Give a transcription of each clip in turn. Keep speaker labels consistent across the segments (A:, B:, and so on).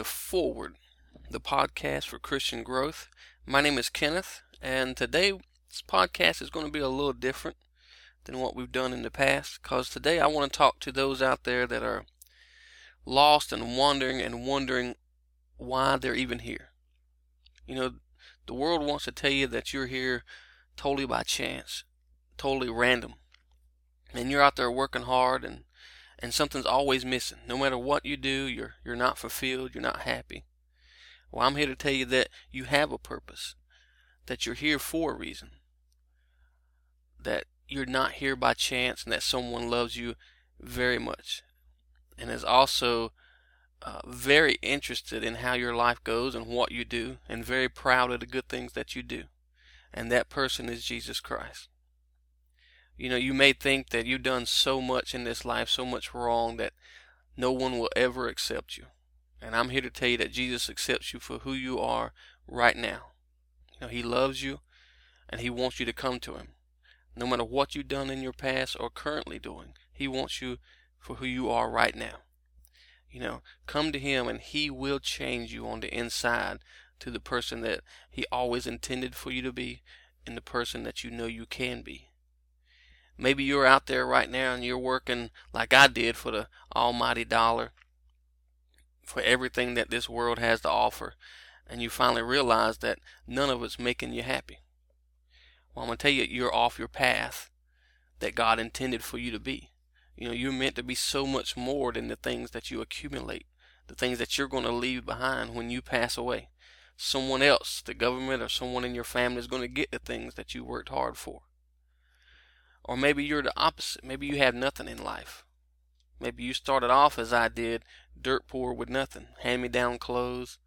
A: to Forward, the podcast for Christian growth. My name is Kenneth, and today's podcast is going to be a little different than what we've done in the past because today I want to talk to those out there that are lost and wandering and wondering why they're even here. You know, the world wants to tell you that you're here totally by chance, totally random, and you're out there working hard and and something's always missing. No matter what you do, you're you're not fulfilled, you're not happy. Well, I'm here to tell you that you have a purpose, that you're here for a reason, that you're not here by chance, and that someone loves you very much, and is also uh, very interested in how your life goes and what you do, and very proud of the good things that you do. And that person is Jesus Christ. You know, you may think that you've done so much in this life, so much wrong, that no one will ever accept you. And I'm here to tell you that Jesus accepts you for who you are right now. You know, He loves you and He wants you to come to Him. No matter what you've done in your past or currently doing, He wants you for who you are right now. You know, come to Him and He will change you on the inside to the person that He always intended for you to be and the person that you know you can be. Maybe you're out there right now and you're working like I did for the almighty dollar, for everything that this world has to offer, and you finally realize that none of it's making you happy. Well, I'm going to tell you, you're off your path that God intended for you to be. You know, you're meant to be so much more than the things that you accumulate, the things that you're going to leave behind when you pass away. Someone else, the government or someone in your family is going to get the things that you worked hard for. Or maybe you're the opposite. Maybe you have nothing in life. Maybe you started off as I did, dirt poor with nothing, hand me down clothes,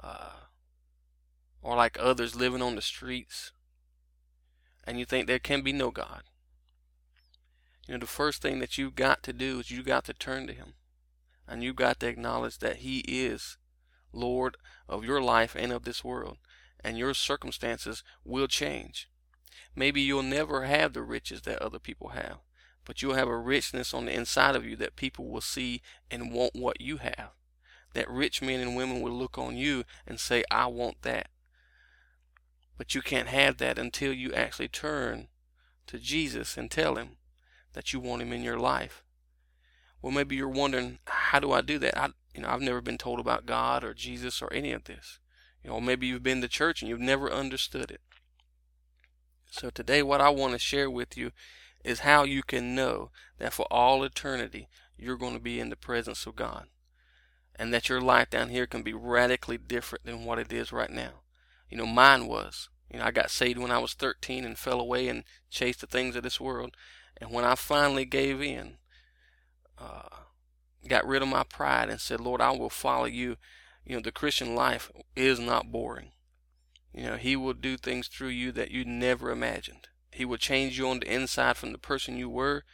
A: uh, or like others living on the streets, and you think there can be no God. You know, the first thing that you've got to do is you've got to turn to Him, and you've got to acknowledge that He is Lord of your life and of this world, and your circumstances will change. Maybe you'll never have the riches that other people have, but you'll have a richness on the inside of you that people will see and want what you have. That rich men and women will look on you and say, I want that. But you can't have that until you actually turn to Jesus and tell him that you want him in your life. Well, maybe you're wondering, how do I do that? I, you know, I've never been told about God or Jesus or any of this. You know, maybe you've been to church and you've never understood it. So today what I want to share with you is how you can know that for all eternity you're going to be in the presence of God. And that your life down here can be radically different than what it is right now. You know, mine was. You know, I got saved when I was 13 and fell away and chased the things of this world. And when I finally gave in, uh, got rid of my pride and said, Lord, I will follow you. You know, the Christian life is not boring. You know, He will do things through you that you never imagined. He will change you on the inside from the person you were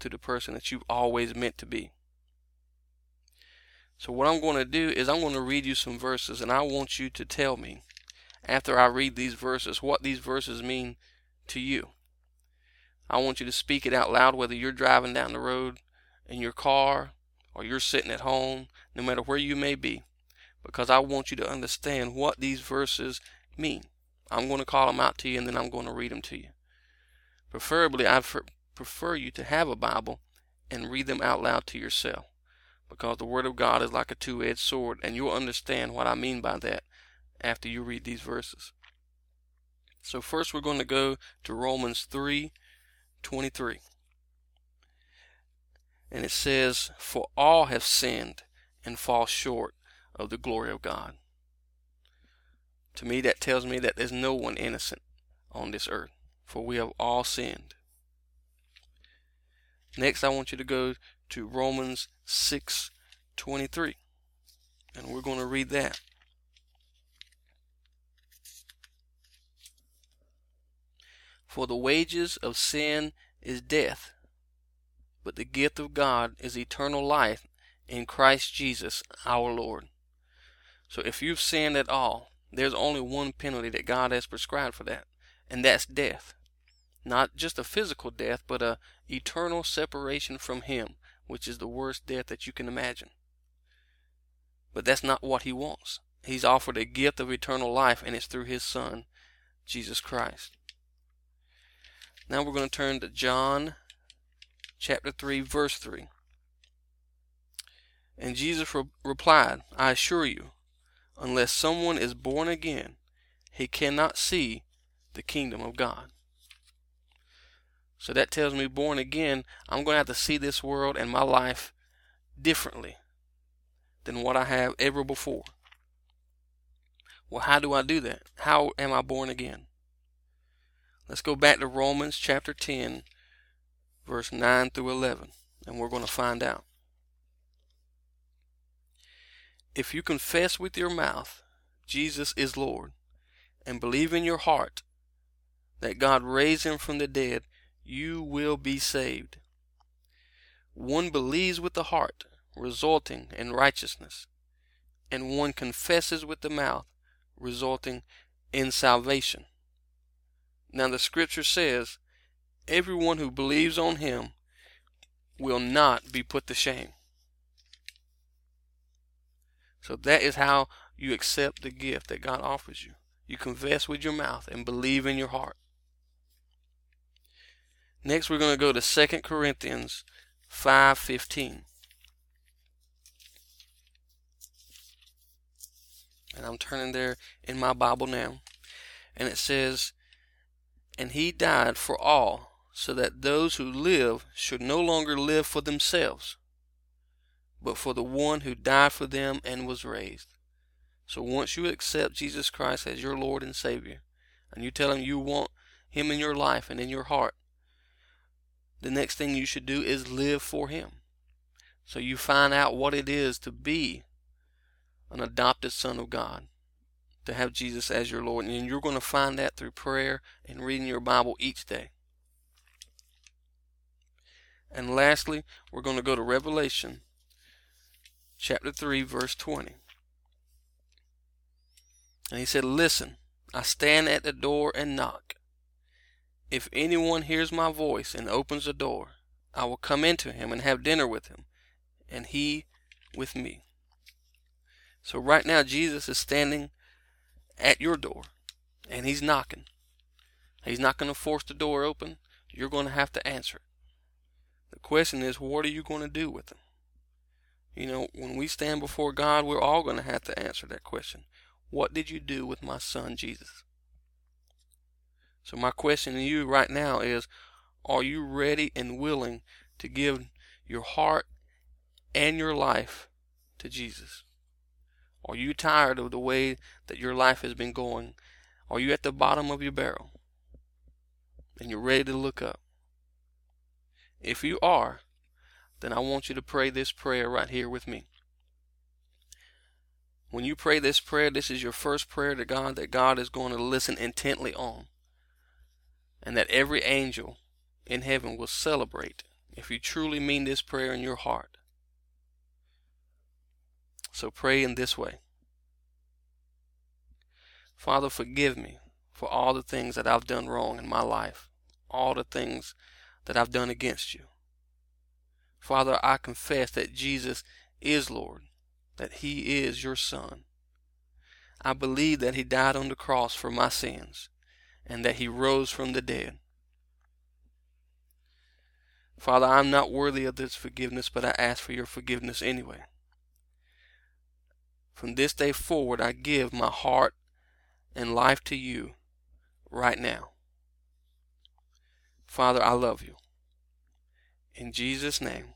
A: to the person that you've always meant to be. So, what I'm going to do is I'm going to read you some verses, and I want you to tell me, after I read these verses, what these verses mean to you. I want you to speak it out loud, whether you're driving down the road in your car or you're sitting at home, no matter where you may be, because I want you to understand what these verses mean. I'm going to call them out to you and then I'm going to read them to you. Preferably, I prefer you to have a Bible and read them out loud to yourself because the Word of God is like a two edged sword, and you'll understand what I mean by that after you read these verses. So, first, we're going to go to Romans 3 23. And it says, For all have sinned and fall short of the glory of God. To me, that tells me that there's no one innocent on this earth, for we have all sinned. Next, I want you to go to Romans 6:23, and we're going to read that. For the wages of sin is death, but the gift of God is eternal life in Christ Jesus our Lord. So if you've sinned at all, there's only one penalty that God has prescribed for that, and that's death. Not just a physical death, but a eternal separation from Him, which is the worst death that you can imagine. But that's not what he wants. He's offered a gift of eternal life, and it's through his Son, Jesus Christ. Now we're going to turn to John chapter 3, verse 3. And Jesus re- replied, I assure you, unless someone is born again, he cannot see the kingdom of God. So that tells me, born again, I'm going to have to see this world and my life differently than what I have ever before. Well, how do I do that? How am I born again? Let's go back to Romans chapter 10, verse 9 through 11, and we're going to find out. If you confess with your mouth Jesus is Lord and believe in your heart that God raised him from the dead, you will be saved. One believes with the heart, resulting in righteousness, and one confesses with the mouth, resulting in salvation. Now the scripture says, everyone who believes on him will not be put to shame. So that is how you accept the gift that God offers you. You confess with your mouth and believe in your heart. Next we're going to go to 2 Corinthians 5:15. And I'm turning there in my Bible now. And it says, And he died for all, so that those who live should no longer live for themselves, but for the one who died for them and was raised. So once you accept Jesus Christ as your Lord and Savior, and you tell him you want him in your life and in your heart, the next thing you should do is live for him. So you find out what it is to be an adopted son of God, to have Jesus as your Lord. And you're going to find that through prayer and reading your Bible each day. And lastly, we're going to go to Revelation chapter 3, verse 20. And he said, Listen, I stand at the door and knock. If anyone hears my voice and opens the door, I will come into him and have dinner with him, and he with me. So right now, Jesus is standing at your door, and he's knocking. He's not going to force the door open. You're going to have to answer it. The question is, what are you going to do with him? You know, when we stand before God, we're all going to have to answer that question. What did you do with my son Jesus? So my question to you right now is, are you ready and willing to give your heart and your life to Jesus? Are you tired of the way that your life has been going? Are you at the bottom of your barrel? And you're ready to look up? If you are, then I want you to pray this prayer right here with me. When you pray this prayer, this is your first prayer to God that God is going to listen intently on. And that every angel in heaven will celebrate if you truly mean this prayer in your heart. So pray in this way Father, forgive me for all the things that I've done wrong in my life, all the things that I've done against you. Father, I confess that Jesus is Lord, that He is your Son. I believe that He died on the cross for my sins, and that He rose from the dead. Father, I'm not worthy of this forgiveness, but I ask for your forgiveness anyway. From this day forward, I give my heart and life to you right now. Father, I love you. In Jesus' name,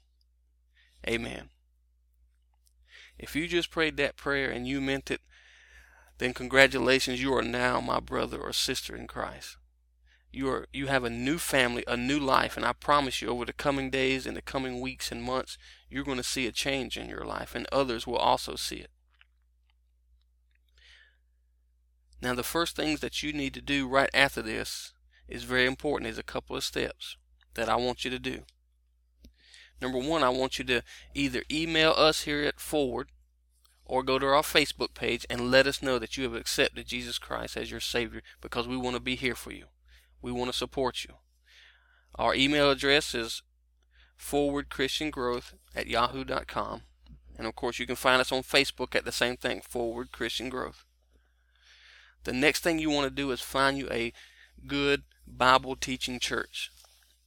A: amen. If you just prayed that prayer and you meant it, then congratulations, you are now my brother or sister in Christ. You are you have a new family, a new life, and I promise you over the coming days and the coming weeks and months, you're going to see a change in your life and others will also see it. Now the first things that you need to do right after this is very important. Is a couple of steps that I want you to do. Number one, I want you to either email us here at Forward or go to our Facebook page and let us know that you have accepted Jesus Christ as your Savior because we want to be here for you. We want to support you. Our email address is forwardchristiangrowth at yahoo.com. And of course, you can find us on Facebook at the same thing, Forward Christian Growth. The next thing you want to do is find you a good Bible teaching church.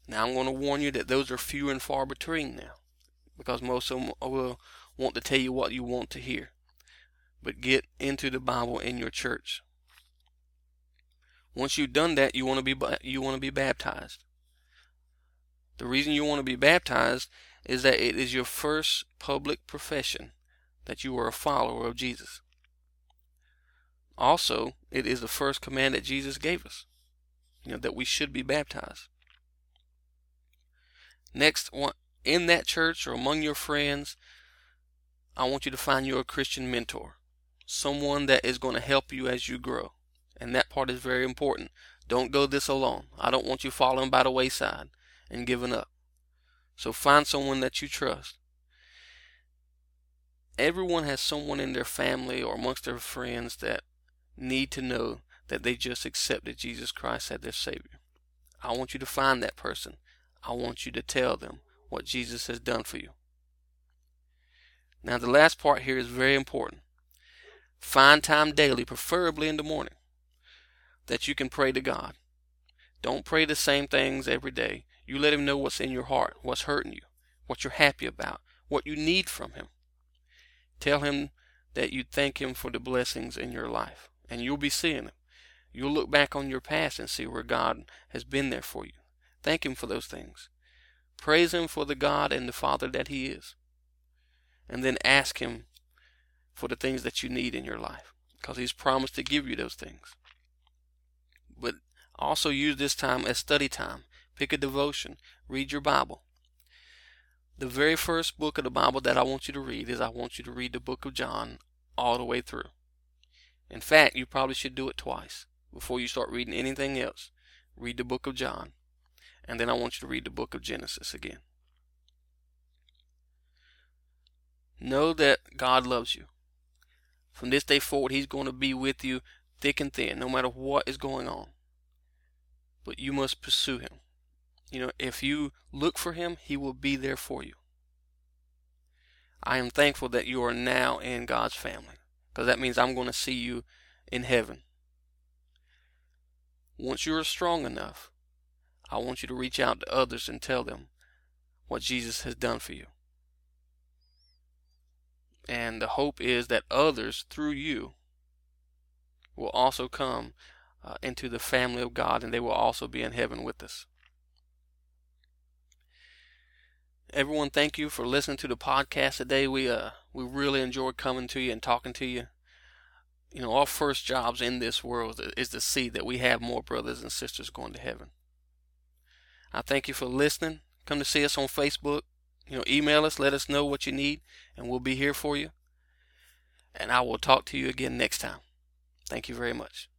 A: Now, I'm going to warn you that those are few and far between now because most of them uh, will want to tell you what you want to hear. But get into the Bible in your church. Once you've done that, you want to be you want to be baptized. The reason you want to be baptized is that it is your first public profession that you are a follower of Jesus. Also, it is the first command that Jesus gave us, you know, that we should be baptized. Next, one in that church or among your friends, I want you to find your Christian mentor, someone that is going to help you as you grow. And that part is very important. Don't go this alone. I don't want you falling by the wayside and giving up. So find someone that you trust. Everyone has someone in their family or amongst their friends that need to know that they just accepted Jesus Christ as their Savior. I want you to find that person. I want you to tell them what Jesus has done for you. Now, the last part here is very important. Find time daily, preferably in the morning, that you can pray to God. Don't pray the same things every day. You let Him know what's in your heart, what's hurting you, what you're happy about, what you need from Him. Tell Him that you thank Him for the blessings in your life, and you'll be seeing them. You'll look back on your past and see where God has been there for you. Thank Him for those things. Praise Him for the God and the Father that He is. And then ask Him for the things that you need in your life because He's promised to give you those things. But also use this time as study time. Pick a devotion. Read your Bible. The very first book of the Bible that I want you to read is I want you to read the book of John all the way through. In fact, you probably should do it twice before you start reading anything else. Read the book of John. And then I want you to read the book of Genesis again. Know that God loves you. From this day forward, He's going to be with you thick and thin, no matter what is going on. But you must pursue Him. You know, if you look for Him, He will be there for you. I am thankful that you are now in God's family because that means I'm going to see you in heaven. Once you are strong enough, I want you to reach out to others and tell them what Jesus has done for you. And the hope is that others, through you, will also come uh, into the family of God and they will also be in heaven with us. Everyone, thank you for listening to the podcast today. We uh we really enjoyed coming to you and talking to you. You know, our first jobs in this world is to see that we have more brothers and sisters going to heaven. I thank you for listening. Come to see us on Facebook. You know, email us, let us know what you need, and we'll be here for you. And I will talk to you again next time. Thank you very much.